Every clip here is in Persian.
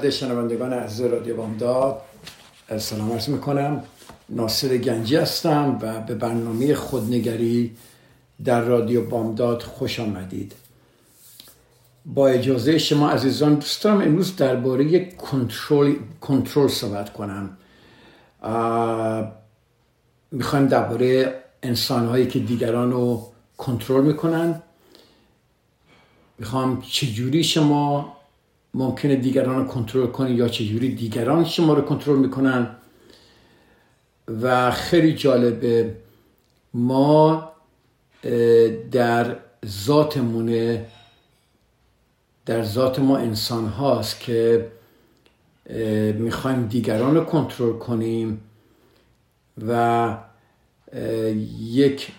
خدمت شنوندگان عزیز رادیو بامداد سلام عرض می‌کنم. ناصر گنجی هستم و به برنامه خودنگری در رادیو بامداد خوش آمدید. با اجازه شما عزیزان دوست دارم امروز درباره کنترل کنترل صحبت کنم. می‌خوایم درباره انسان هایی که دیگران رو کنترل می‌کنن. می‌خوام چجوری شما ممکنه دیگران رو کنترل کنید یا چجوری دیگران شما رو کنترل می‌کنن. و خیلی جالبه ما در ذاتمونه در ذات ما انسان هاست که می‌خوایم دیگران رو کنترل کنیم و یک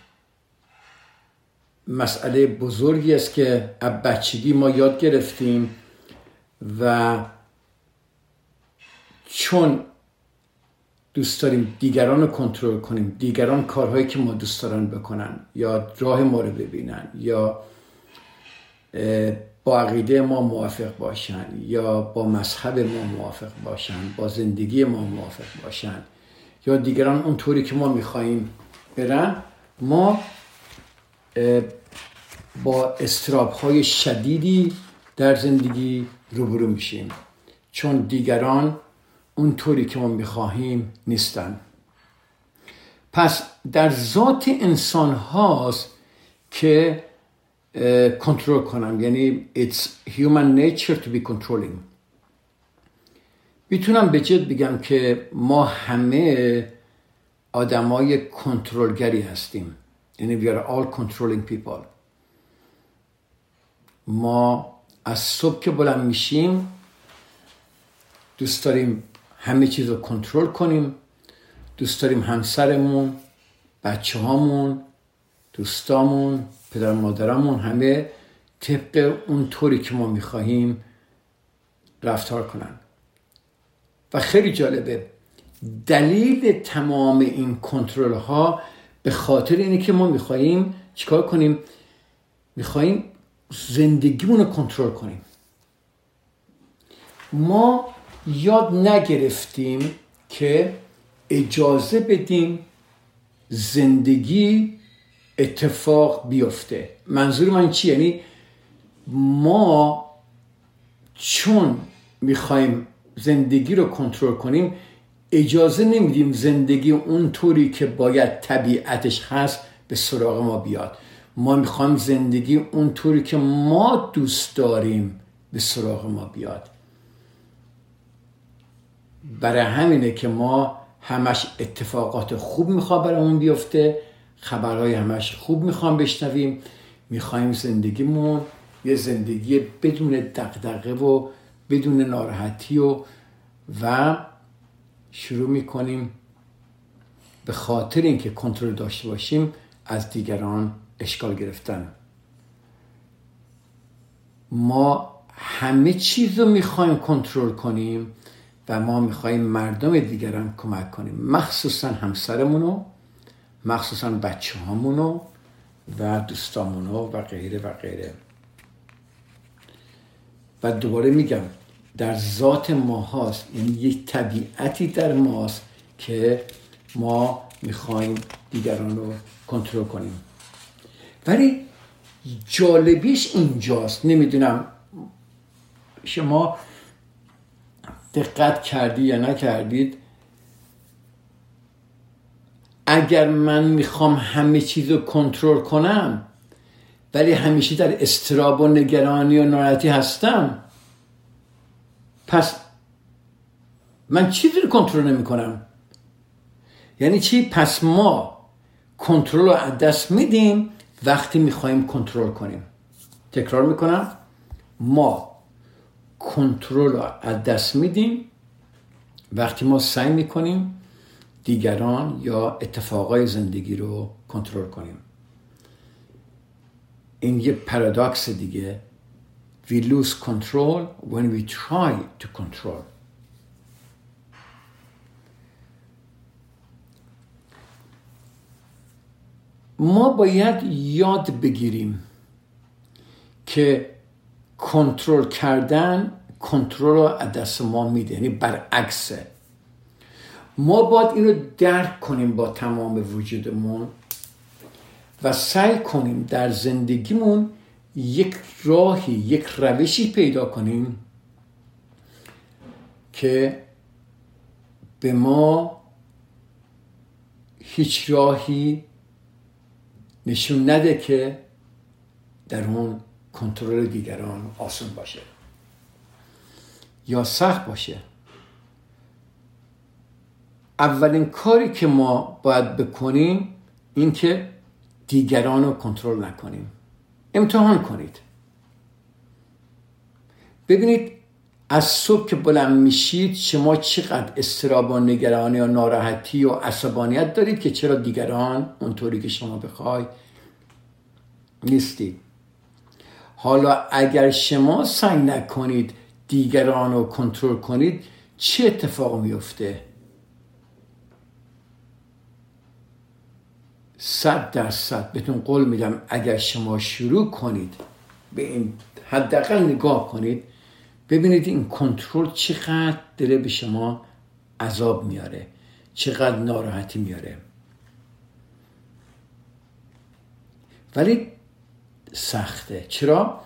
مسئله بزرگی است که از بچگی ما یاد گرفتیم. و چون دوست داریم دیگران رو کنترل کنیم دیگران کارهایی که ما دوست دارن بکنن یا راه ما رو ببینن یا با عقیده ما موافق باشن یا با مذهب ما موافق باشن با زندگی ما موافق باشن یا دیگران اونطوری که ما میخواییم برن ما با استراب های شدیدی در زندگی روبرو میشیم. چون دیگران اونطوری که ما می‌خواهیم نیستن. پس در ذات انسان هاست که کنترل کنم. یعنی it's human nature to be controlling. می‌تونم به جد بگم که ما همه آدمای کنترلگری هستیم. یعنی we are all controlling people. ما از صبح که بلند میشیم دوست داریم همه چیز رو کنترل کنیم. دوست داریم همسرمون بچه هامون دوستامون پدر مادرمون همه طبق اون طوری که ما می‌خواهیم رفتار کنن. و خیلی جالبه دلیل تمام این کنترل ها به خاطر اینه که ما می‌خواهیم چیکار کنیم؟ می‌خواهیم زندگیمون رو کنترل کنیم. ما یاد نگرفتیم که اجازه بدیم زندگی اتفاق بیفته. منظور من چی؟ یعنی ما چون می‌خوایم زندگی رو کنترل کنیم اجازه نمیدیم زندگی اونطوری که باید طبیعتش هست به سراغ ما بیاد. ما می‌خوایم زندگی اونطوری که ما دوست داریم به سراغ ما بیاد. برای همینه که ما همش اتفاقات خوب می‌خواد برامون بیفته خبرهای همش خوب می‌خوام بشنویم. می‌خوایم زندگیمون یه زندگی بدون دقدقه و بدون ناراحتی و و شروع می‌کنیم به خاطر اینکه کنترل داشته باشیم از دیگران اشکال گرفتن. ما همه چیز رو می‌خوایم کنترل کنیم و ما می‌خوایم مردم دیگران کمک کنیم. مخصوصا همسرمونو مخصوصا بچه هامونو و دوستامونو و غیره و غیره. و دوباره میگم در ذات ما هاست. یعنی یک طبیعتی در ماست که ما می‌خوایم دیگران رو کنترل کنیم. ولی جالبیش اینجاست. نمی‌دونم شما دقت کردی یا نکردید. اگر من می‌خوام همه چیز رو کنترل کنم ولی همیشه در استراب و نگرانی و ناراحتی هستم پس من چیزی رو کنترل نمی کنم یعنی چی؟ پس ما کنترل رو از دست میدیم وقتی می‌خوایم کنترل کنیم. تکرار می‌کنم. ما کنترل رو از دست میدیم. وقتی ما سعی می‌کنیم دیگران یا اتفاقای زندگی رو کنترل کنیم. این یه پارادوکس دیگه. We lose control when we try to control. ما باید یاد بگیریم که کنترل کردن کنترل رو از دست ما میده یعنی برعکسه. ما باید اینو درک کنیم با تمام وجودمون و سعی کنیم در زندگیمون یک راهی یک روشی پیدا کنیم که به ما هیچ راهی نشون نده که در اون کنترل دیگران آسون باشه. یا سخت باشه. اولین کاری که ما باید بکنیم این که دیگران رو کنترل نکنیم. امتحان کنید. ببینید از صبح که بلند میشید شما چقدر استراب و نگرانی و ناراحتی و عصبانیت دارید که چرا دیگران اونطوری که شما بخوای نیستید؟ حالا اگر شما سعی نکنید دیگران رو کنترل کنید چه اتفاق میفته؟ صد درصد. بهتون قول میدم اگر شما شروع کنید به این حداقل نگاه کنید ببینید این کنترل چقدر داره به شما عذاب میاره چقدر ناراحتی میاره. ولی سخته. چرا؟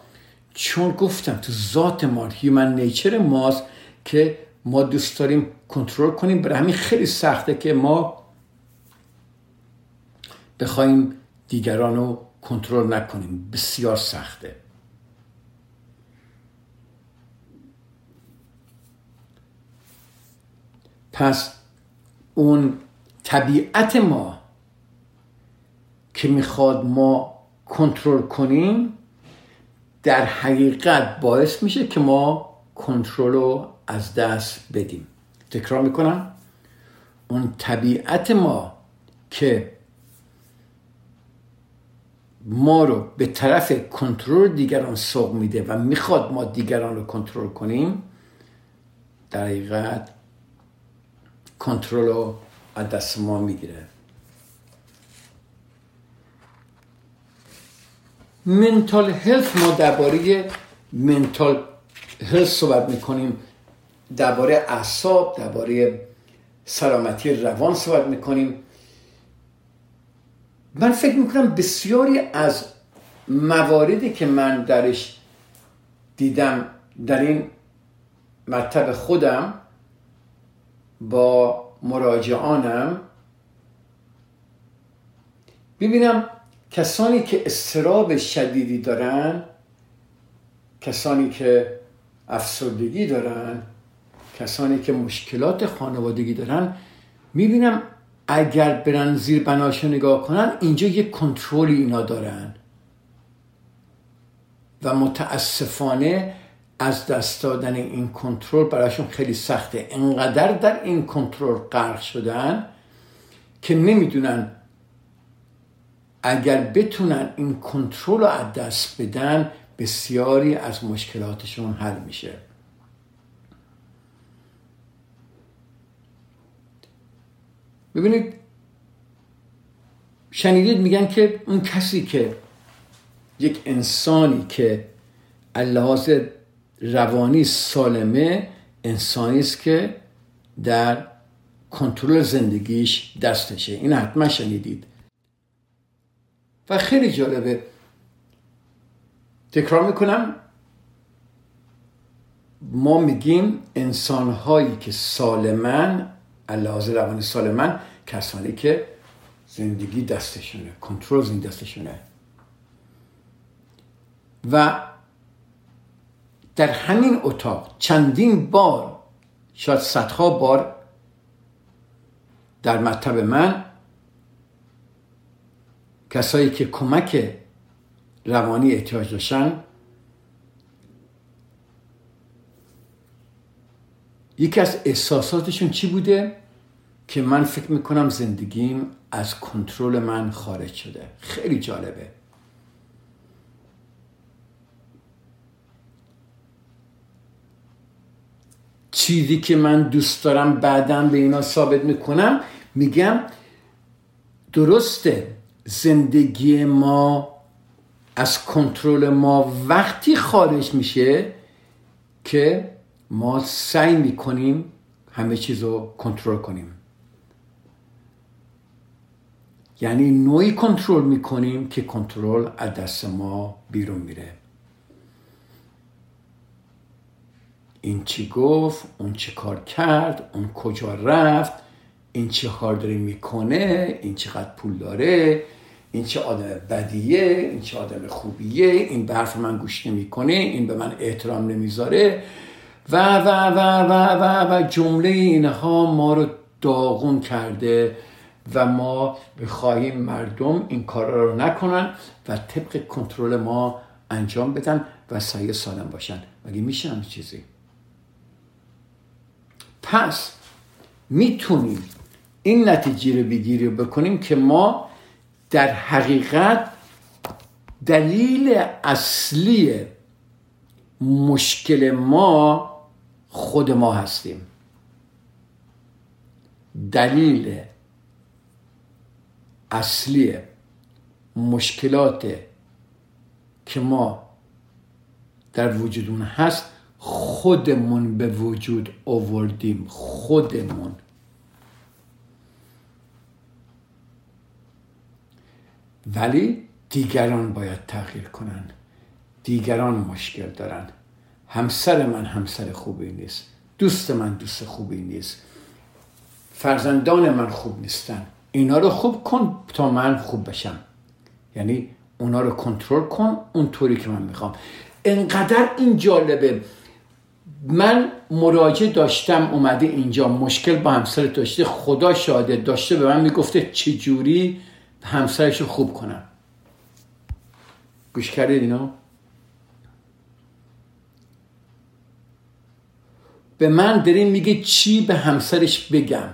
چون گفتم تو ذات ما هیومن نیچر ماست که ما دوست داریم کنترل کنیم. برای همین خیلی سخته که ما بخوایم دیگران رو کنترل نکنیم. بسیار سخته. پس اون طبیعت ما که می‌خواد ما کنترل کنیم در حقیقت باعث میشه که ما کنترل رو از دست بدیم. تکرار می‌کنم. اون طبیعت ما که ما رو به طرف کنترل دیگران سوق میده و می‌خواد ما دیگران رو کنترل کنیم در حقیقت کنترل رو از دست ما می‌گیره. منتال هلت ما درباره منتال هلت صحبت می‌کنیم درباره اعصاب درباره سلامتی روان صحبت می‌کنیم. من فکر می‌کنم بسیاری از مواردی که من درش دیدم در این مرتب خودم با مراجعانم ببینم کسانی که استراب شدیدی دارن کسانی که افسردگی دارن کسانی که مشکلات خانوادگی دارن می‌بینم اگر برن زیر بناشو نگاه کنن اینجا یک کنترلی اینا دارن. و متاسفانه از دست دادن این کنترل براشون خیلی سخته. انقدر در این کنترل غرق شدن که نمی‌دونن اگر بتونن این کنترل رو از دست بدن بسیاری از مشکلاتشون حل میشه. ببینید شنیدید میگن که اون کسی که یک انسانی که لحاظ روانی سالمه انسانی است که در کنترل زندگیش دستشه. این حتما شنیدید. و خیلی جالبه. تکرار می‌کنم. ما میگیم انسان هایی که سالمن لحاظ روانی سالمن کسانی که زندگی دستشونه کنترل زندگی دستشونه. و در همین اتاق چندین بار شاید صدها بار در مطب من کسایی که کمک روانی احتیاج داشتن یکی از احساساتشون چی بوده؟ که من فکر می‌کنم زندگیم از کنترل من خارج شده. خیلی جالبه. چیزی که من دوست دارم بعدا به اینا ثابت می‌کنم میگم درسته زندگی ما از کنترل ما وقتی خارج میشه که ما سعی می‌کنیم همه چیز رو کنترل کنیم. یعنی نوعی کنترل می‌کنیم که کنترل از دست ما بیرون میره. این چی گفت اون چی کار کرد اون کجا رفت این چه کار داره می‌کنه این چقدر پول داره این چه آدم بدیه این چه آدم خوبیه این به من گوش نمی‌کنه این به من احترام نمی‌ذاره و و و و و و جمله اینها ما رو داغون کرده و ما خواهیم مردم این کار رو نکنن و طبق کنترل ما انجام بدن و سایه سالم باشن. مگه میشه همین چیزی؟ پس می‌تونیم این نتیجه رو بگیری بکنیم که ما در حقیقت دلیل اصلی مشکل ما خود ما هستیم. دلیل اصلی مشکلات که ما در وجودون هست خودمون به وجود آوردیم خودمون. ولی دیگران باید تغییر کنن. دیگران مشکل دارن. همسر من همسر خوبی نیست. دوست من دوست خوبی نیست. فرزندان من خوب نیستن. اینا رو خوب کن تا من خوب بشم. یعنی اونا رو کنترل کن اونطوری که من می‌خوام. انقدر این جالبه. من مراجعه داشتم اومده اینجا مشکل با همسر داشته خدا شاده داشته به من می‌گفته چجوری همسرش رو خوب کنم. گوش کردید اینا؟ به من داریم میگه چی به همسرش بگم.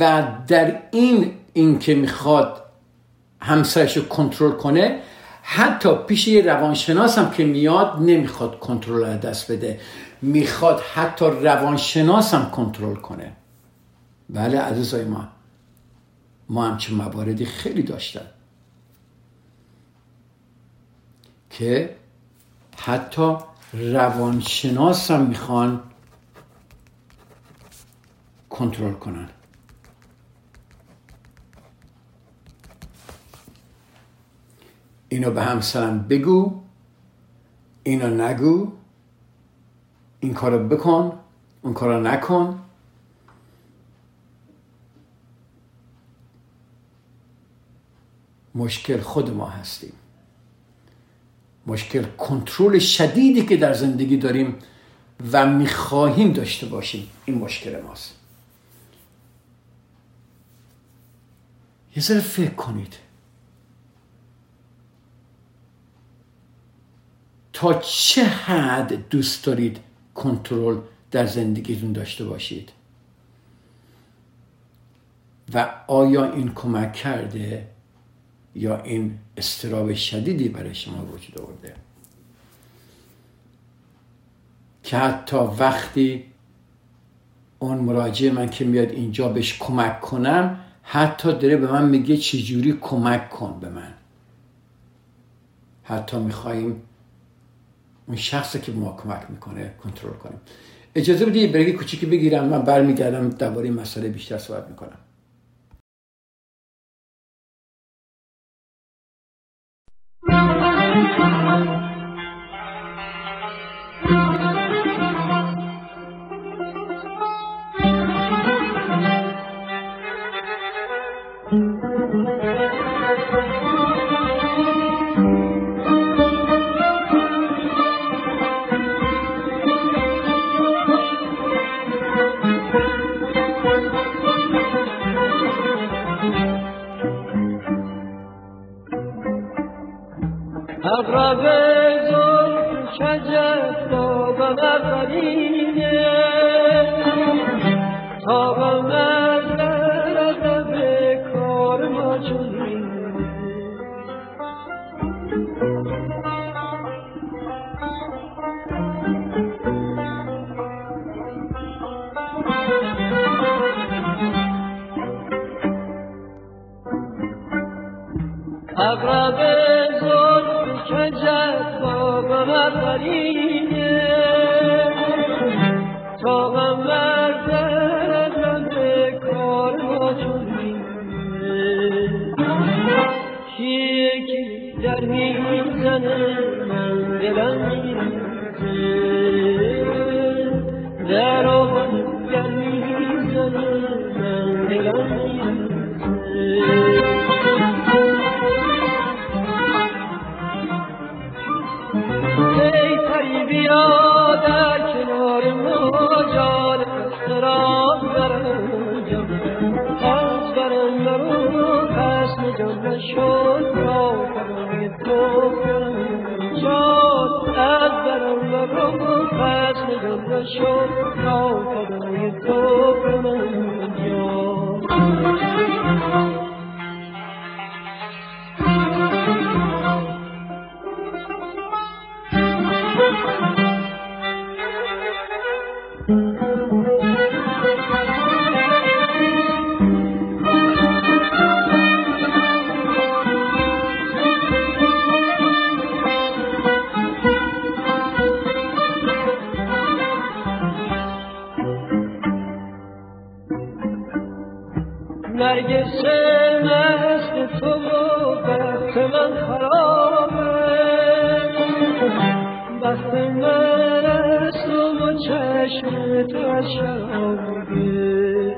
و در این این که می‌خواد همسرش رو کنترل کنه حتی پیش یه روانشناس هم که میاد نمی‌خواد کنترل از دست بده. می‌خواد حتی روانشناس هم کنترل کنه. بله عزیزای ما ما همچین مواردی خیلی داشتن که حتی روانشناس هم می‌خوان کنترل کنن. اینو به همسرم بگو اینو نگو این کارو بکن اون کارو نکن. مشکل خود ما هستیم. مشکل کنترل شدیدی که در زندگی داریم و می‌خواهیم داشته باشیم. این مشکل ماست. یه ذره فکر کنید. تا چه حد دوست دارید کنترل در زندگیتون داشته باشید؟ و آیا این کمک کرده یا این استراب شدیدی برای شما وجود آورده؟ که حتی وقتی اون مراجع من که میاد اینجا بهش کمک کنم حتی داره به من میگه چجوری کمک کن به من. حتی میخواییم اون شخصی که ما کمک می‌کنه کنترل کنیم. اجازه بدید بریک کوچیکی بگیرم من برمیگردم درباره مسئله بیشتر صحبت می‌کنم. اقرب نرگس مست تو و بخت من خرابه بخت من از تو و چشم تو از شرابه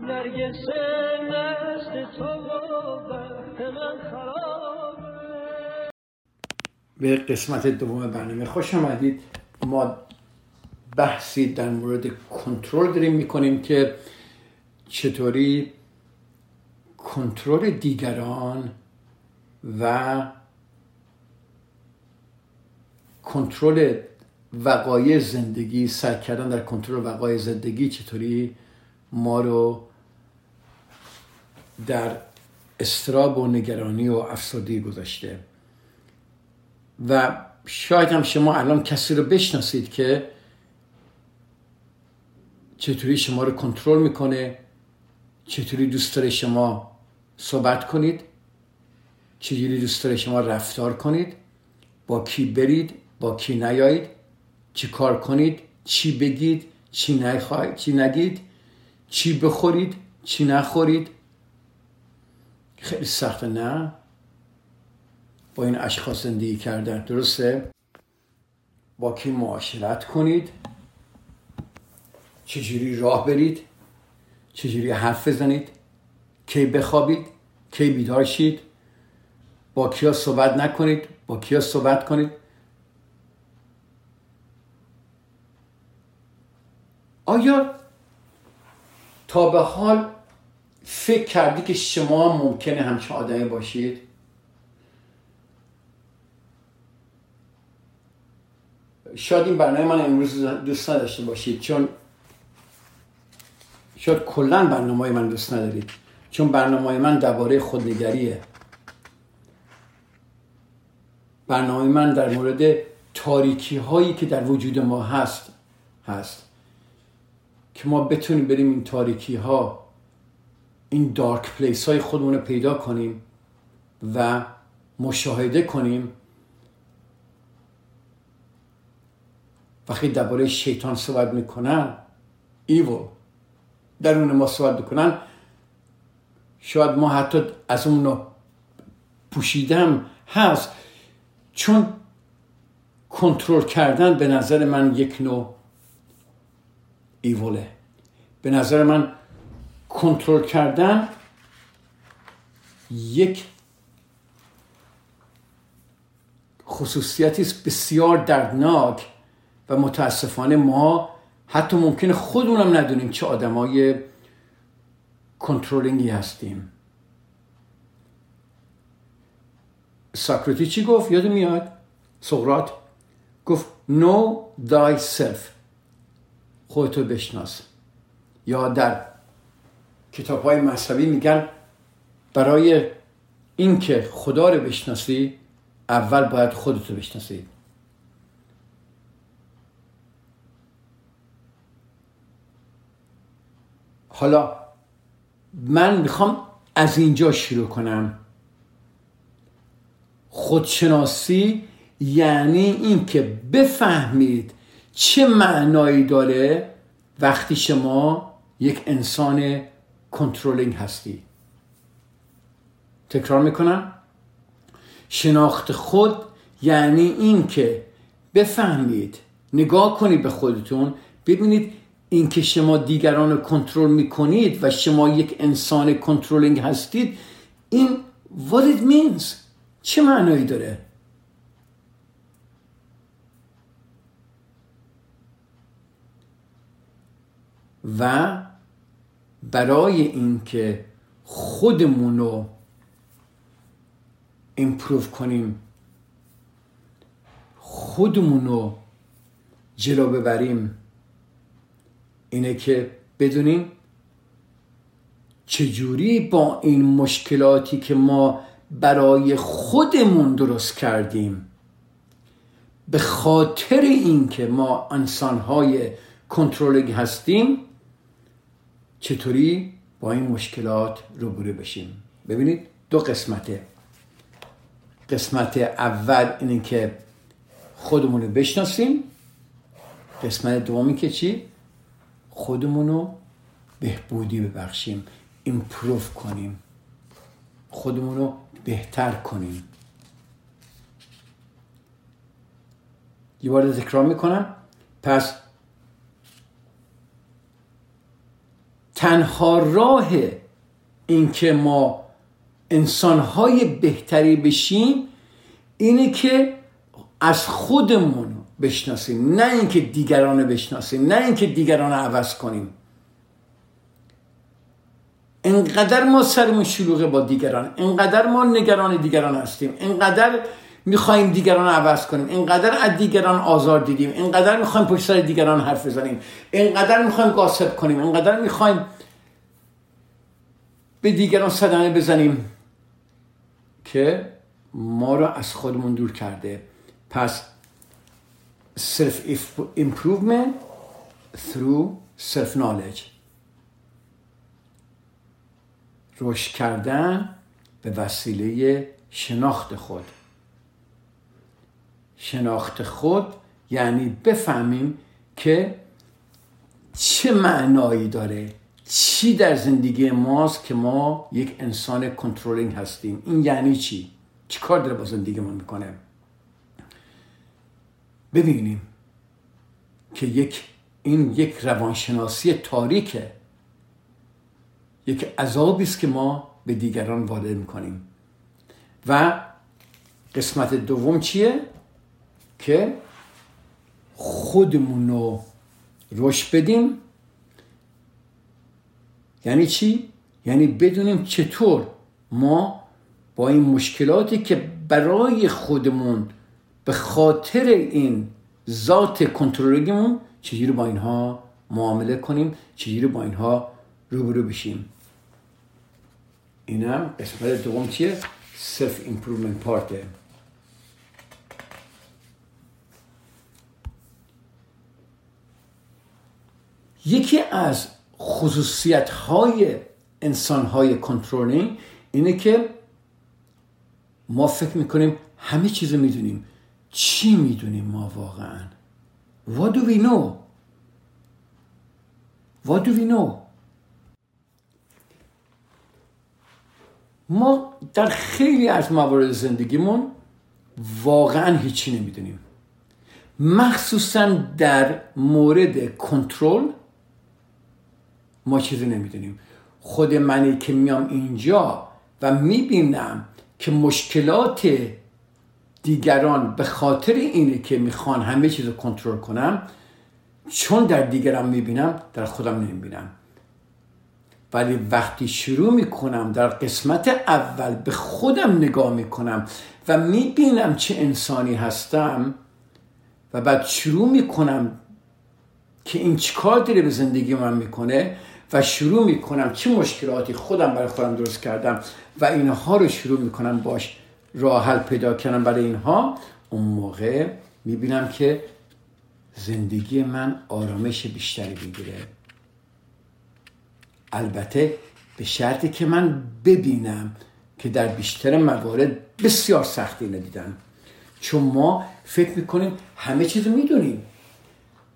نرگس به قسمت دوم برنامه خوش آمدید. ما بحثی در مورد کنترل داریم می‌کنیم که چطوری کنترل دیگران و کنترل وقایع زندگی سعی کردن در کنترل وقایع زندگی چطوری ما رو در استراب و نگرانی و افسردگی گذاشته. و شاید هم شما الان کسی رو بشناسید که چطوری شما رو کنترل می‌کنه چطوری دوست داره شما صحبت کنید چجوری دوست داره شما رفتار کنید با کی برید با کی نیایید چی کار کنید چی بگید چی نخواهید چی نگید چی بخورید چی نخورید. خیلی سخته نه؟ با این اشخاص زندگی کردن. درسته؟ با کی معاشرت کنید؟ چجوری راه برید؟ چجوری حرف بزنید؟ کی بخوابید؟ کی بیدار شید؟ با کیا صحبت نکنید؟ با کیا صحبت کنید؟ آیا تا به حال فکر کردی که شما ممکنه همچه آدمی باشید؟ شاید این برنامه من امروز دوست نداشته باشید چون شاید کلا برنامه من دوست ندارید. چون برنامه من درباره خودنگریه. برنامه من در مورد تاریکی هایی که در وجود ما هست هست. که ما بتونیم بریم این تاریکی ها این دارک پلیس های خودمون رو پیدا کنیم و مشاهده کنیم وقتی درباره شیطان صحبت می‌کنن ایول درون ما صحبت می‌کنن شاید ما حتی از اون پوشیدم هست. چون کنترل کردن به نظر من یک نوع ایوله. به نظر من کنترل کردن یک خصوصیتی بسیار دردناک. و متاسفانه ما حتی ممکنه خودمونم ندونیم چه آدمای کنترلینگی هستیم. ساکراتی چی گفت؟ یاد میاد. سقراط گفت know thyself. خودتو بشناس. یا در کتاب های مذهبی میگن برای اینکه خدا رو بشناسی اول باید خودتو بشناسی. حالا من می‌خوام از اینجا شروع کنم. خودشناسی یعنی اینکه بفهمید چه معنایی داره وقتی شما یک انسان کنترلینگ هستی. تکرار می‌کنم؟ شناخت خود یعنی اینکه بفهمید نگاه کنید به خودتون ببینید اینکه شما دیگران رو کنترل می‌کنید و شما یک انسان کنترلینگ هستید این what it means چه معنایی داره؟ و برای اینکه خودمون رو ایمپروف کنیم خودمون رو جلو ببریم. اینه که بدونیم چجوری با این مشکلاتی که ما برای خودمون درست کردیم به خاطر اینکه ما انسانهای کنترلینگ هستیم چطوری با این مشکلات روبرو بشیم؟ ببینید دو قسمته. قسمت اول اینه که خودمون رو بشناسیم. قسمت دومی که چی؟ خودمون رو بهبودی ببخشیم ایمپروف کنیم. خودمون رو بهتر کنیم. یه بار تکرار می‌کنم. پس تنها راه اینکه ما انسانهای بهتری بشیم اینه که از خودمون بشناسیم. نه اینکه دیگران بشناسیم نه اینکه دیگران عوض کنیم. انقدر ما سرمون شلوغه با دیگران انقدر ما نگران دیگران هستیم انقدر می‌خوایم دیگران عوض کنیم انقدر از دیگران آزار دیدیم انقدر می‌خوایم پشت سر دیگران حرف بزنیم انقدر می‌خوایم گاسب کنیم انقدر می‌خوایم به دیگران صدمه بزنیم که ما را از خودمون دور کرده. پس self improvement through self knowledge رشد کردن به وسیله شناخت خود. شناخت خود یعنی بفهمیم که چه معنایی داره چی در زندگی ماست که ما یک انسان کنترلینگ هستیم. این یعنی چی؟ چی کار داره با زندگیمون می‌کنه؟ ببینیم که یک این یک روانشناسی تاریکه. یک عذابی است که ما به دیگران وارد می‌کنیم. و قسمت دوم چیه؟ که خودمون رو رشد بدیم. یعنی چی؟ یعنی بدونیم چطور ما با این مشکلاتی که برای خودمون به خاطر این ذات کنترلگیمون چجوری با اینها معامله کنیم چجوری با اینها روبرو بشیم؟ اینم قسمت دوم چیه؟ self improvement part ه یکی از خصوصیت های انسان های controlling اینه که ما فکر می‌کنیم همه چیز رو می‌دونیم. چی می‌دونیم ما واقعا؟ What do we know? What do we know? ما در خیلی از موارد زندگیمون واقعا هیچی نمی‌دونیم. مخصوصا در مورد کنترل ما چیزی نمی‌دونیم. خود منی که میام اینجا و می‌بینم که مشکلات دیگران به خاطر اینه که می‌خوان همه چیز رو کنترل کنم چون در دیگران می‌بینم در خودم نمی‌بینم. ولی وقتی شروع می‌کنم در قسمت اول به خودم نگاه می‌کنم و می‌بینم چه انسانی هستم و بعد شروع می‌کنم که این چیکار داره به زندگی من می‌کنه و شروع می‌کنم چه مشکلاتی خودم برای خودم درست کردم و اینها رو شروع می‌کنم باش راه حل پیدا کردم برای اینها اون موقع می‌بینم که زندگی من آرامش بیشتری می‌گیره. البته به شرطی که من ببینم که در بیشتر موارد بسیار سختی ندیدم. چون ما فکر می‌کنیم همه چیز رو می‌دونیم.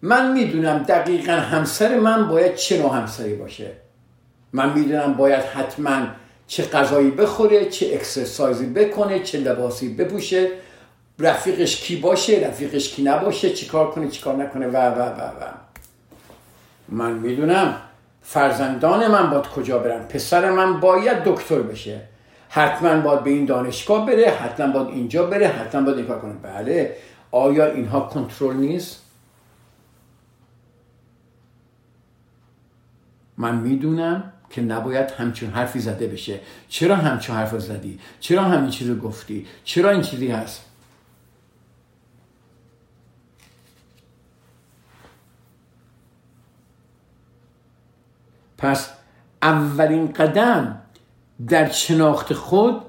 من می‌دونم دقیقا همسر من باید چه نوع همسری باشه. من می‌دونم باید حتما چه غذایی بخوره چه اکسرسایزی بکنه چه لباسی بپوشه رفیقش کی باشه رفیقش کی نباشه چیکار کنه چیکار نکنه و و و و. من می‌دونم فرزندان من باید کجا برن. پسر من باید دکتر بشه. حتما باید به این دانشگاه بره حتما باید اینجا بره حتما باید این کار کنه. بله. آیا اینها کنترل نیست؟ من می‌دونم که نباید همچون حرفی زده بشه. چرا همچون حرف زدی؟ چرا همین چیز رو گفتی؟ چرا این چیزی هست؟ پس اولین قدم در شناخت خود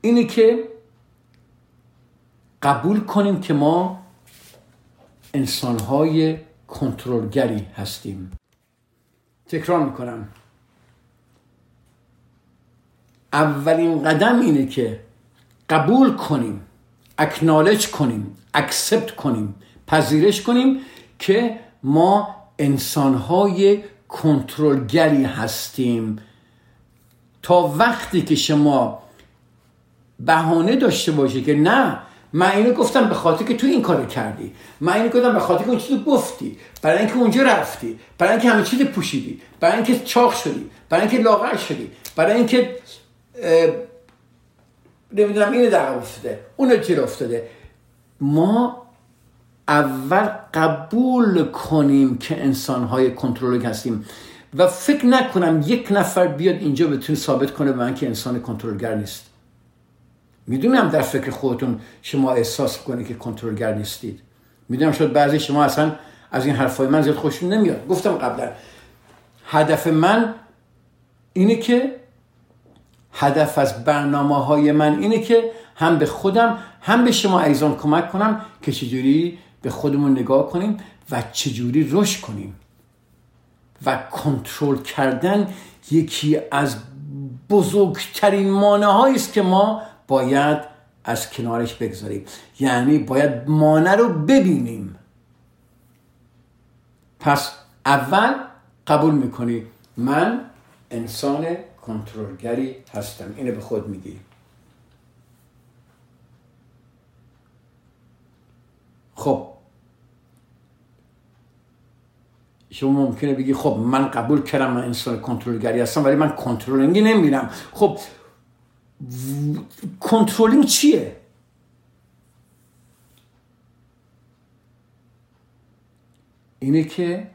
اینه که قبول کنیم که ما انسانهای کنترلگری هستیم. تکرار می‌کنم. اولین قدم اینه که قبول کنیم اکنالج کنیم اکسپت کنیم پذیرش کنیم که ما انسانهای کنترلگری هستیم. تا وقتی که شما بهانه داشته باشه که نه من اینو گفتم به خاطر که تو این کار کردی. من اینو گفتم به خاطر که اون چیزو گفتی. برای اینکه اونجا رفتی. برای اینکه همه چیز پوشیدی. برای اینکه چاق شدی. برای اینکه لاغر شدی. برای اینکه نمی‌دونم اینو در افتاده اونو چی افتاده؟ ما اول قبول کنیم که انسانهای کنترل هستیم و فکر نکنم یک نفر بیاد اینجا بتونه ثابت کنه به من که انسان کنترلگر نیست. می‌دونم در فکر خودتون شما احساس کنید که کنترلگر نیستید. می‌دونم شد بعضی شما اصلا از این حرفای من زیاد خوشون نمیاد. گفتم قبلا هدف من اینه که هدف از برنامه های من اینه که هم به خودم هم به شما ایزان کمک کنم که چجوری به خودمون نگاه کنیم و چجوری رشد کنیم. و کنترل کردن یکی از بزرگترین مانع است که ما باید از کنارش بگذاریم. یعنی باید مانع رو ببینیم. پس اول قبول می‌کنی من انسان کنترلگری هستم. اینو به خود میگی. خب. شما ممکنه بگی خب من قبول کردم من انسان کنترلگری هستم ولی من کنترلینگی نمی‌بینم. خب کنترلینگ چیه؟ اینه که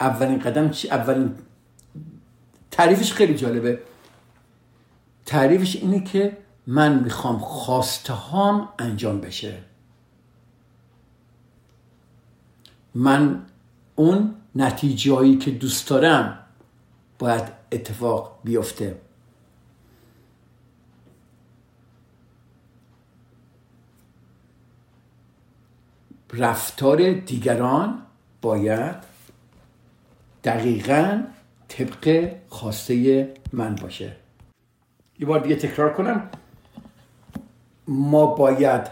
اولین قدم چی؟ اولین تعریفش خیلی جالبه. تعریفش اینه که من می‌خوام خواسته هام انجام بشه. من اون نتیجه که دوست دارم باید اتفاق بیفته. رفتار دیگران باید دقیقا طبق خواسته من باشه. یه بار دیگه تکرار کنم. ما باید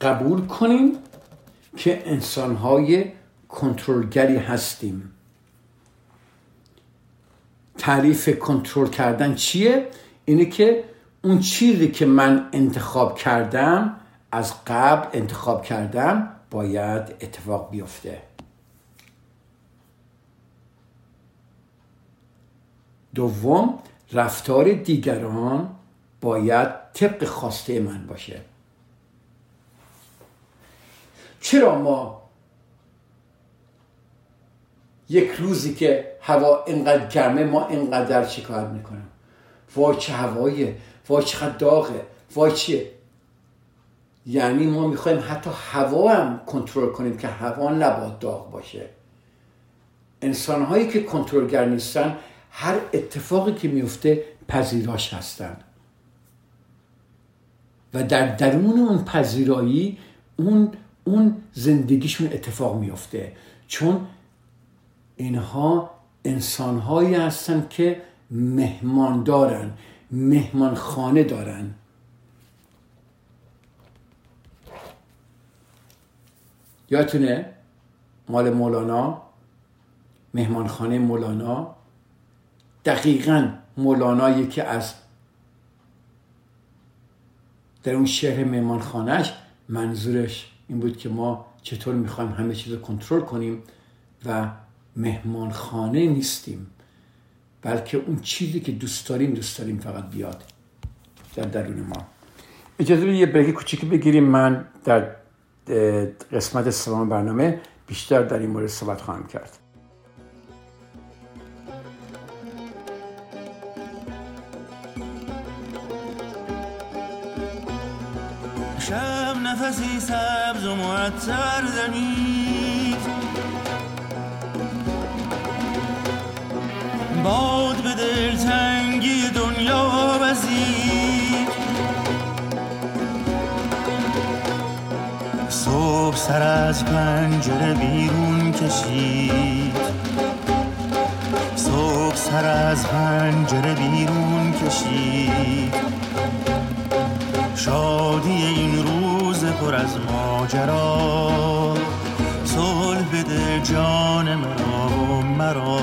قبول کنیم که انسانهای کنترلگری هستیم. تعریف کنترل کردن چیه؟ اینه که اون چیزی که من انتخاب کردم از قبل انتخاب کردم باید اتفاق بیفته. دوم رفتار دیگران باید طبق خواسته من باشه. چرا ما یک روزی که هوا اینقدر گرمه ما اینقدر شکایت می‌کنیم وای چه هواییه؟ وای چقدر داغه وای چیه؟ یعنی ما می‌خوایم حتی هوا هم کنترل کنیم که هوا نباید داغ باشه. انسان هایی که کنترلگر نیستن هر اتفاقی که میفته پذیراش هستن. و در درون اون پذیرایی اون اون زندگیشون اتفاق میفته. چون اینها انسانهایی هستن که مهمان دارن مهمان خانه دارن. یادتونه مال مولانا؟ مهمانخانه مولانا؟ دقیقا مولانا یکی از در اون شهر مهمانخانهش منظورش این بود که ما چطور می‌خوایم همه چیز رو کنترل کنیم و مهمانخانه نیستیم بلکه اون چیزی که دوست داریم دوست داریم فقط بیاد در درون ما. اجازه بدید یه بریک کوچیکی بگیریم. من در قسمت سوم برنامه بیشتر در این مورد صحبت خواهم کرد. نفسی سبز و معطر زنید باد به دلتنگی دنیا بزید صبح سر از پنجره بیرون کشید. صبح سر از پنجره بیرون کشید. شادی این روز پر از ماجرا. صلح بده جان مرا و مرا.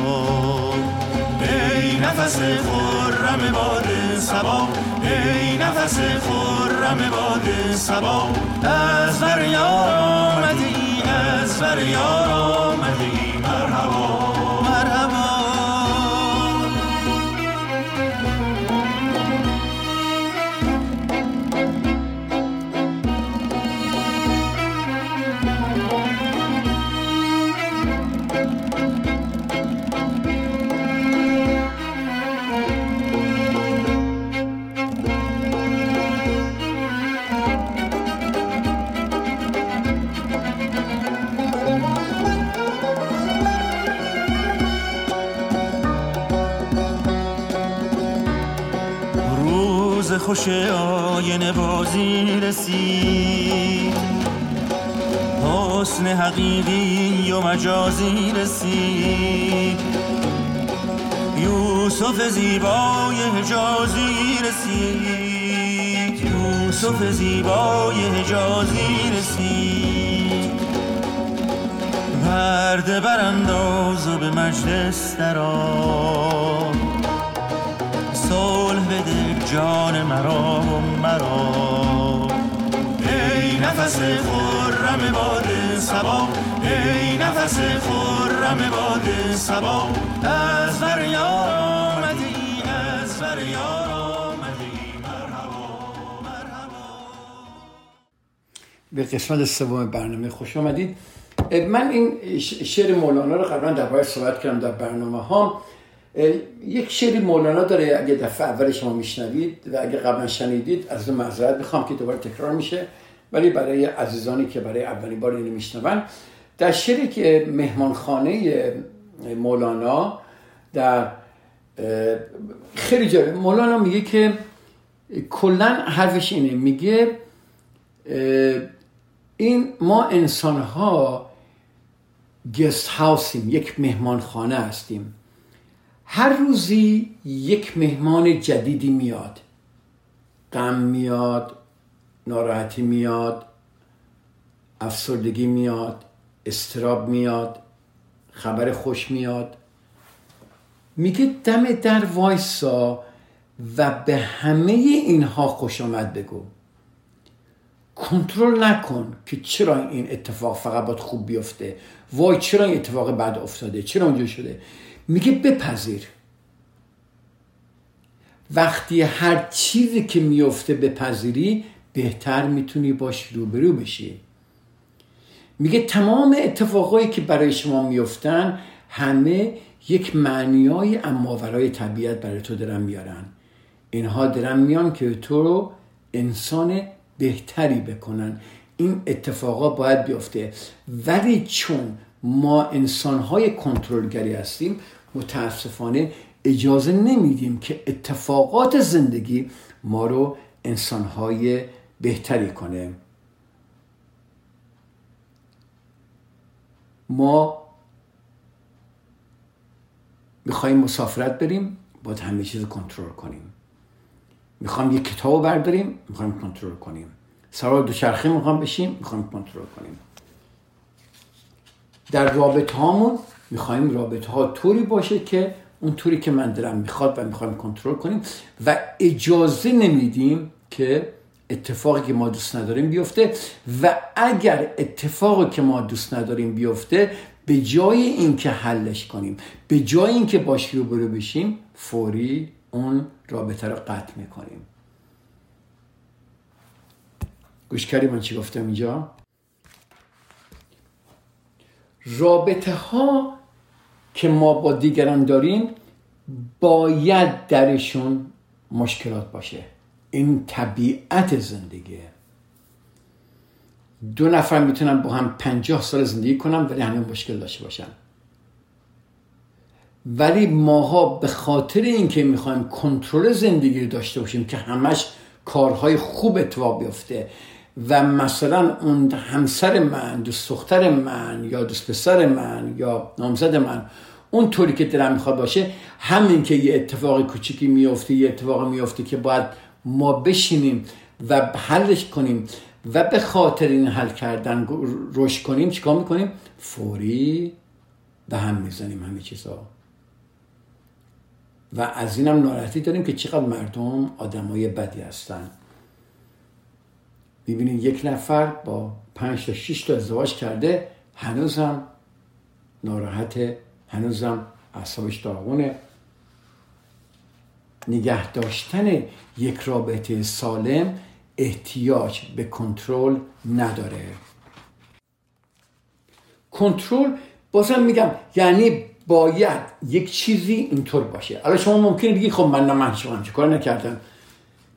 ای نفس خرم باد سبا ای نفس خرم باد سبا از بر یار آمدی از بر یار آمدی. خوش آینه بازی رسید. حسن حقیقی و مجازی رسید. یوسف زیبای حجازی رسید. یوسف زیبای حجازی رسید. پرده برانداز و به مجلس درآ. صلح بده جان مرا و مرا. ای نفس خرم باد سبا ای نفس خرم باد سبا از بر یار آمدی از به قسمت سوم برنامه خوش آمدید. من این شعر مولانا رو قبلا در صحبت کردم در برنامه ها یک شعری مولانا داره اگه دفعه اول شما میشنوید و اگه قبلا شنیدید از اون معذرت می‌خوام که دوباره تکرار میشه. ولی برای عزیزانی که برای اولین بار اینو میشنون در شعری که مهمانخانه مولانا در خیلی جالب. مولانا میگه که کلا حرفش اینه. میگه این ما انسان ها گست هاوسیم یک مهمانخانه هستیم. هر روزی یک مهمان جدیدی میاد. غم میاد ناراحتی میاد افسردگی میاد استراب میاد خبر خوش میاد. میگه دم در وایسا و به همه اینها خوش آمد بگو. کنترل نکن که چرا این اتفاق فقط باید خوب بیفته. وای چرا این اتفاق بد افتاده؟ چرا اونجا شده؟ میگه بپذیر. وقتی هر چیزی که میفته بپذیری بهتر می‌تونی باش روبرو بشی. میگه تمام اتفاقایی که برای شما میفتن همه یک معنیای اماورای طبیعت برای تو دارن میارن. اینها دارن میان که تو رو انسان بهتری بکنن. این اتفاقا باید بیفته. ولی چون ما انسانهای کنترلگری هستیم متاسفانه اجازه نمیدیم که اتفاقات زندگی ما رو انسانهای بهتری کنه. ما می‌خوایم مسافرت بریم باید همه چیز کنترل کنیم. می‌خوام یک کتاب برداریم می‌خوایم کنترل کنیم. سوار دوچرخه می‌خوام بشیم می‌خوایم کنترل کنیم. در رابطه هامون می‌خوایم رابطه ها طوری باشه که اون طوری که من دلم می‌خواد و می‌خوایم کنترل کنیم و اجازه نمیدیم که اتفاقی که ما دوست نداریم بیفته و اگر اتفاقی که ما دوست نداریم بیفته به جای اینکه حلش کنیم به جای اینکه باش روبرو بشیم فوری اون رابطه رو قطع می‌کنیم. گوش کردی من چی گفتم اینجا؟ رابطه ها که ما با دیگران داریم باید درشون مشکلات باشه. این طبیعت زندگیه. دو نفر می‌تونن با هم پنجاه سال زندگی کنن ولی همه مشکل داشته باشن. ولی ماها به خاطر اینکه می‌خوایم کنترل زندگی رو داشته باشیم که همش کارهای خوب اتفاق بیفته و مثلا اون همسر من دوست دختر من یا دوست پسر من یا نامزد من اون طوری که دلم می‌خواد باشه همین که یه اتفاق کوچیکی میفته یه اتفاق میفته که باید ما بشینیم و حلش کنیم و به خاطر این حل کردن روش کنیم چیکار می‌کنیم؟ فوری به هم می‌زنیم همه چیزا. و از اینم ناراحتی داریم که چقدر مردم آدمای بدی هستن. می‌بینید یک نفر با پنج تا شیش تا ازدواج کرده هنوزم ناراحته هنوزم اعصابش داغونه. نگه داشتن یک رابطه سالم احتیاج به کنترل نداره. کنترل بازم میگم یعنی باید یک چیزی اینطور باشه. الان شما ممکنه بگی خب من نه من شما کار نکردم؟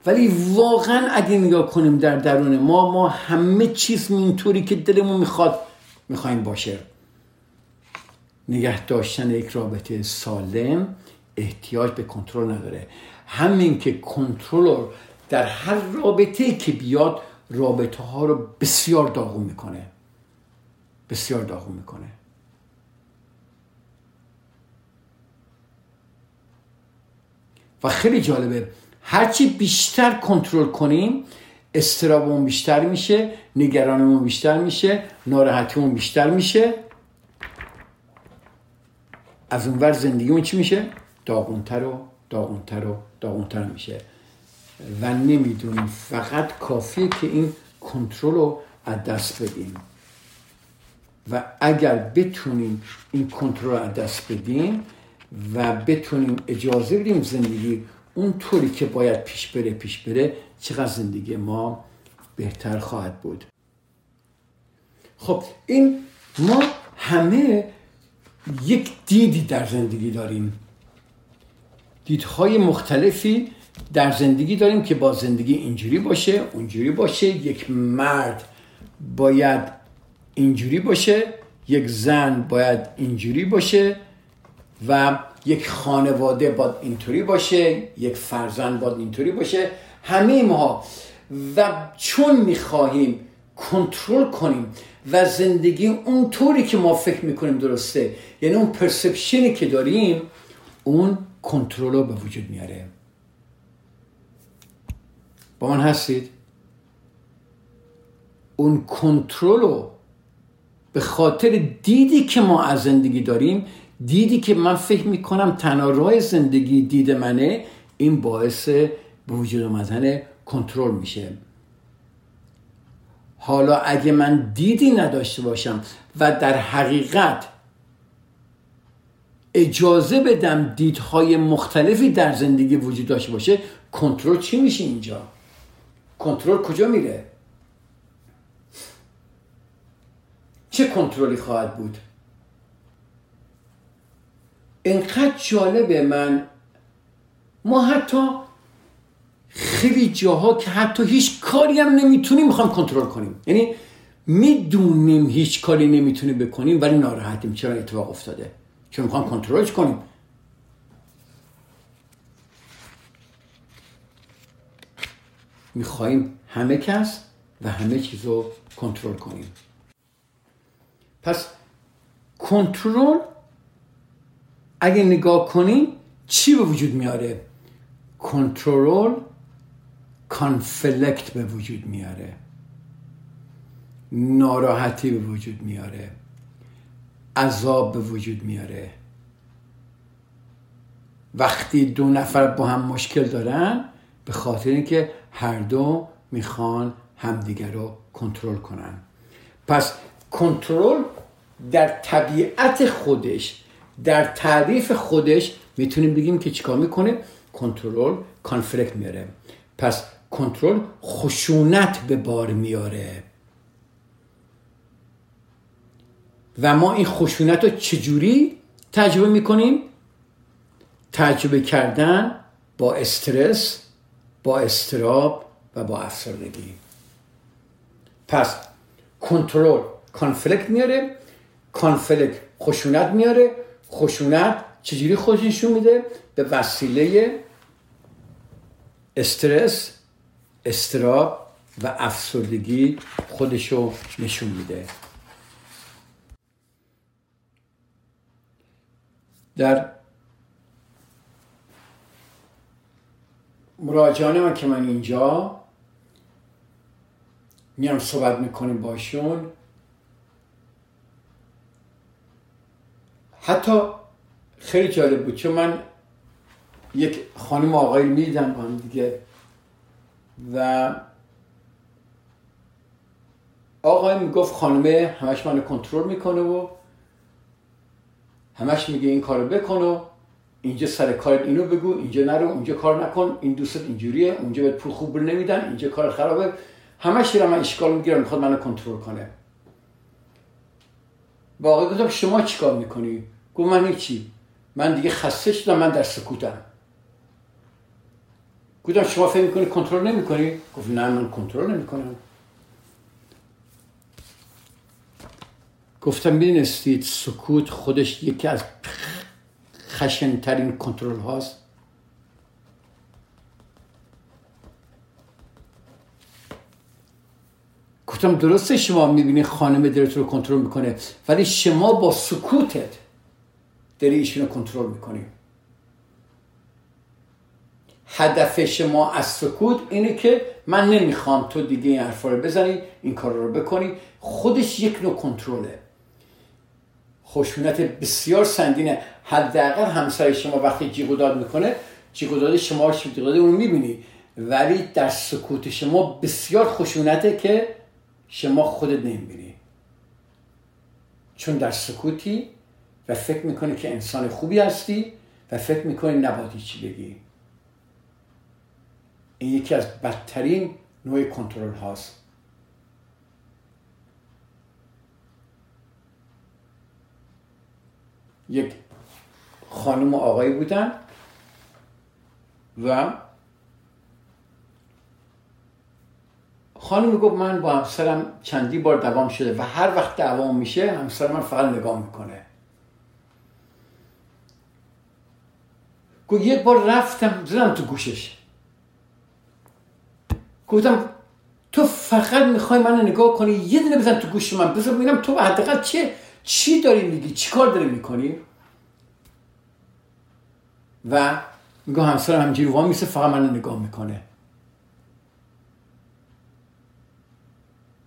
ولی واقعا اگه نگاه کنیم در درون ما ما همه چیز اینطوری که دلمون می‌خواد می‌خوایم باشه. نگه داشتن یک رابطه سالم احتیاج به کنترل نداره. همین که کنترل در هر رابطه که بیاد رابطه ها رو بسیار داغون می‌کنه. بسیار داغون می‌کنه. و خیلی جالبه هرچی بیشتر کنترل کنیم استرابمون بیشتر میشه نگرانمون بیشتر میشه ناراحتیمون بیشتر میشه. از اونور زندگیمون چی میشه؟ داغونتر و داغونتر و داغونتر میشه. و نمی‌دونیم فقط کافیه که این کنترل رو از دست بدیم. و اگر بتونیم این کنترل رو از دست بدیم و بتونیم اجازه بدیم زندگی اون طوری که باید پیش بره پیش بره چقدر زندگی ما بهتر خواهد بود. خب این ما همه یک دیدی در زندگی داریم. دیدهای مختلفی در زندگی داریم که با زندگی اینجوری باشه اونجوری باشه. یک مرد باید اینجوری باشه یک زن باید اینجوری باشه و یک خانواده باید اینطوری باشه یک فرزند باید اینطوری باشه. همه ما و چون می‌خواهیم کنترل کنیم و زندگی اونطوری که ما فکر می‌کنیم درسته یعنی اون پرسپشنی که داریم اون کنترل رو به وجود میاره. با من هستید؟ اون کنترل رو به خاطر دیدی که ما از زندگی داریم دیدی که من فکر می‌کنم تنها راه زندگی دید منه این باعث به وجود آمدن کنترل میشه. حالا اگه من دیدی نداشته باشم و در حقیقت اجازه بدم دیدهای مختلفی در زندگی وجود داشته باشه کنترل چی میشه اینجا؟ کنترل کجا میره؟ چه کنترلی خواهد بود؟ اینقدر جالبه من. ما حتی خیلی جاها که حتی هیچ کاری هم نمی‌تونیم می‌خوام کنترل کنیم. یعنی می‌دونیم هیچ کاری نمی‌تونیم بکنیم ولی ناراحتیم. چرا اتفاق افتاده؟ چون می‌خوام کنترلش کنیم؟ می‌خواهیم همه کس و همه چیز رو کنترل کنیم. پس کنترل اگه نگاه کنیم چی به وجود میاره؟ کنترل کانفلکت به وجود میاره. ناراحتی به وجود میاره. عذاب به وجود میاره. وقتی دو نفر با هم مشکل دارن به خاطر اینکه هر دو می‌خوان همدیگر رو کنترل کنن. پس کنترل در طبیعت خودش در تعریف خودش می‌تونیم بگیم که چیکار می‌کنه؟ کنترل کانفلکت میاره. پس کنترل خشونت به بار میاره. و ما این خشونت رو چجوری تجربه می‌کنیم؟ تجربه کردن با استرس با استراب و با افسردگی. پس کنترل کانفلکت میاره. کانفلکت خشونت میاره. خشونت چجوری خودش نشون میده؟ به وسیله استرس استراب و افسردگی خودشو نشون میده. در مراجعان که من اینجا میام صحبت می‌کنیم باشون حتی خیلی جالب بود چون من یک خانم آقایی می‌دیدم با هم دیگه و آقای می‌گفت خانمه همش منو کنترل می‌کنه و همش میگه این کارو بکن و اینجا سر کارت اینو بگو اینجا نرو اونجا کار نکن این دوستت اینجوریه اونجا بهت پول خوب نمیدن اینجا کار خرابه. همش رو من اشکال می‌گیرم می‌خواد منو کنترل کنه. با آقای گفتم شما چیکار می‌کنی؟ گفت من هیچی. من دیگه خسته شدم من در سکوتم. گفتم شما فکر می‌کنی کنترل نمی‌کنی؟ گفت نه من کنترل نمی‌کنم. گفتم می‌دونستید سکوت خودش یکی از خشنترین کنترل هاست گفتم درسته شما می‌بینی خانم دلت رو کنترل می‌کنه ولی شما با سکوتت داری ایشون رو کنترل می‌کنی. هدف شما از سکوت اینه که من نمی‌خوام تو دیگه این حرفا رو بزنی این کار رو بکنی. خودش یک نوع کنترله. خشونت بسیار سنگینه. حداقل همسر شما وقتی جیغ داد می‌کنه جیغ داد شما جیغ و داد اون می‌بینی. ولی در سکوت شما بسیار خشونته که شما خودت نمی‌بینی. چون در سکوتی و فکر می‌کنی که انسان خوبی هستی و فکر می‌کنی نباید چی بگی. این یکی از بدترین نوع کنترل هاست. یک خانم و آقایی بودن و خانم گفت من با همسرم چندی بار دوام شده و هر وقت دوام میشه همسر من فقط نگاه می‌کنه. گفت یک بار رفتم زدم تو گوشش. گفتم تو فقط می‌خوای من نگاه کنی یه دونه بزن تو گوش من. بذار ببینم تو حداقل چه چی داری میگی؟ چی کار داری می‌کنی؟ و میگه همسر همجوری وا میسه فقط من نگاه می‌کنه.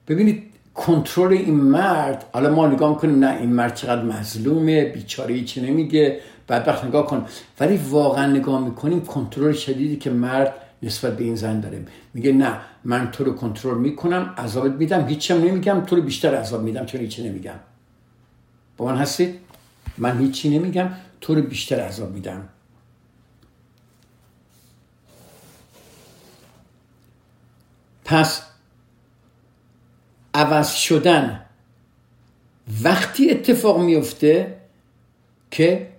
ببینید کنترل این مرد حالا ما نگاه می‌کنیم نه این مرد چقدر مظلومه بیچاره چی نمیگه بعد وقت نگاه کن. ولی واقعا نگاه می‌کنیم کنترل شدیدی که مرد نسبت به این زن داره. میگه نه من تو رو کنترل می‌کنم عذابت میدم هیچم نمیگم تو رو بیشتر عذاب میدم چون هیچی نمیگم؟ با من هستید؟ من هیچی نمیگم تو رو بیشتر عذاب میدم. پس عوض شدن وقتی اتفاق میفته که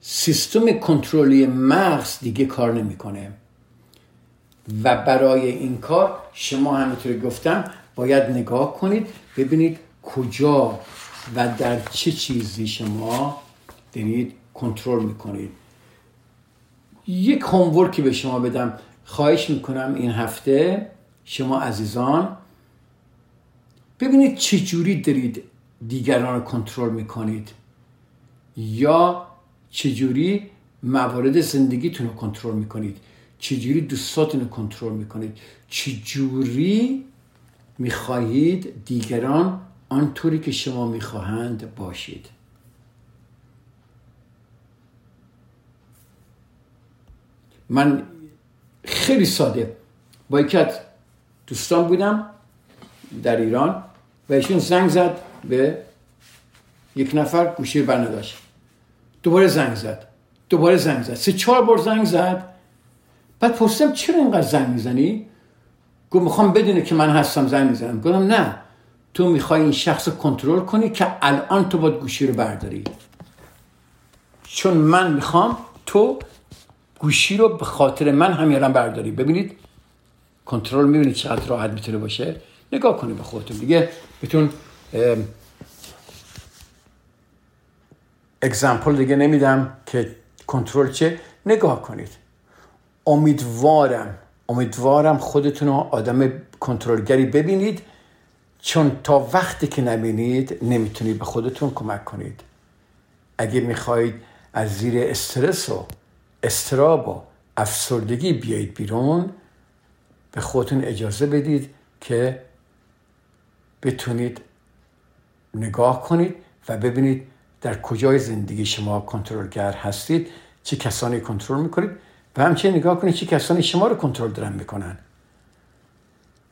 سیستم کنترلی مغز دیگه کار نمی‌کنه. و برای این کار شما همینطور گفتم باید نگاه کنید ببینید کجا و در چه چیزی شما دارید کنترل می‌کنید. یک هومورکی به شما بدم. خواهش می‌کنم این هفته شما عزیزان ببینید چه جوری دارید دیگران رو کنترل می‌کنید یا چجوری موارد زندگیتون رو کنترل می‌کنید چجوری دوستاتون رو کنترل می‌کنید چجوری می‌خواهید دیگران آنطوری که شما می‌خواهند باشید. من خیلی ساده. با یکی از دوستان بودم در ایران. و ایشون زنگ زد به یک نفر گوشی بر نداشت. دوباره زنگ زد. دوباره زنگ زد. سه چهار بار زنگ زد. بعد پرسیدم چرا اینقدر زنگ می‌زنی؟ گفت می‌خوام بدونه که من هستم زنگ می‌زنم. گفتم نه. تو می‌خوای این شخص رو کنترل کنی که الان تو باید گوشی رو برداری. چون من می‌خوام تو گوشی رو به خاطر من هم برداری. ببینید کنترل می‌بینید چقدر راحت می‌تونه باشه. نگاه کنید به خودتون. دیگه بتون اگزمپل دیگه نمیدم که کنترل چه نگاه کنید. امیدوارم امیدوارم خودتون رو آدم کنترلگری ببینید. چون تا وقتی که نبینید نمی‌تونید به خودتون کمک کنید. اگه می‌خواهید از زیر استرس و استراب و افسردگی بیایید بیرون به خودتون اجازه بدید که بتونید نگاه کنید و ببینید در کجای زندگی شما کنترلگر هستید چه کسانی کنترل می‌کنید و همچنین نگاه کنید چه کسانی شما رو کنترل دارن می‌کنن.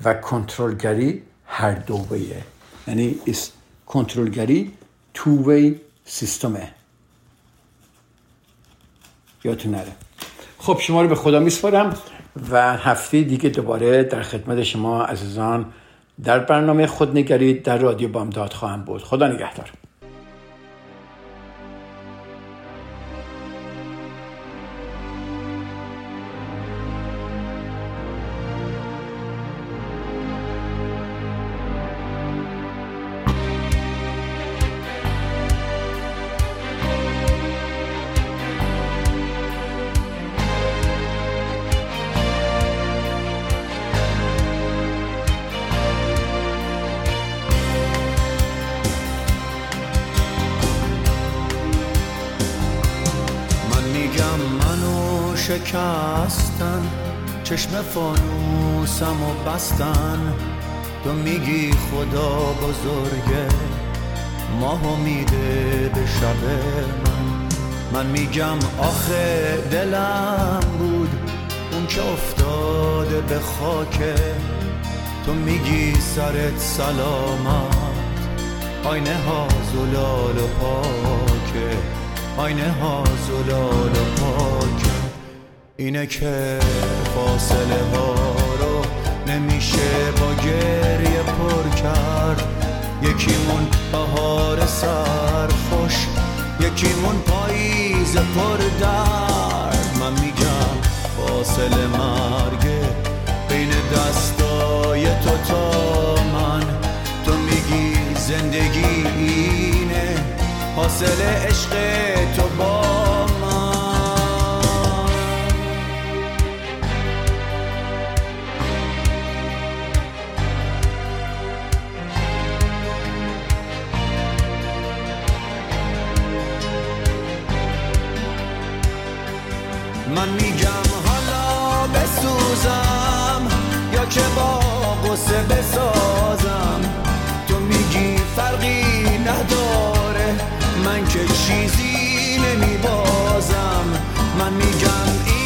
و کنترلگری هر دو ویه. یعنی کنترلگری تو وی سیستمه. یادتون نره. خب شما رو به خدا میسپارم و هفته دیگه دوباره در خدمت شما عزیزان در برنامه خود نگرید در رادیو بامداد خواهم بود. خدا نگهدار. فانوسم و بستن. تو میگی خدا بزرگه. ماه میده به شب من. من میگم آخه دلم بود اون که افتاده به خاکه. تو میگی سرت سلامت. آینه ها زلال و پاکه. آینه ها زلال و پاکه. اینه که فاصله ها نمیشه با گریه پر کرد. یکیمون بهار سرخوش یکیمون پاییز پر درد. من میگم فاصله مرگه بین دستای تو تا من. تو میگی زندگی اینه حاصل عشق تو با که با قصه بسازم. تو میگی فرقی نداره. من که چیزی نمیبازم. من میگم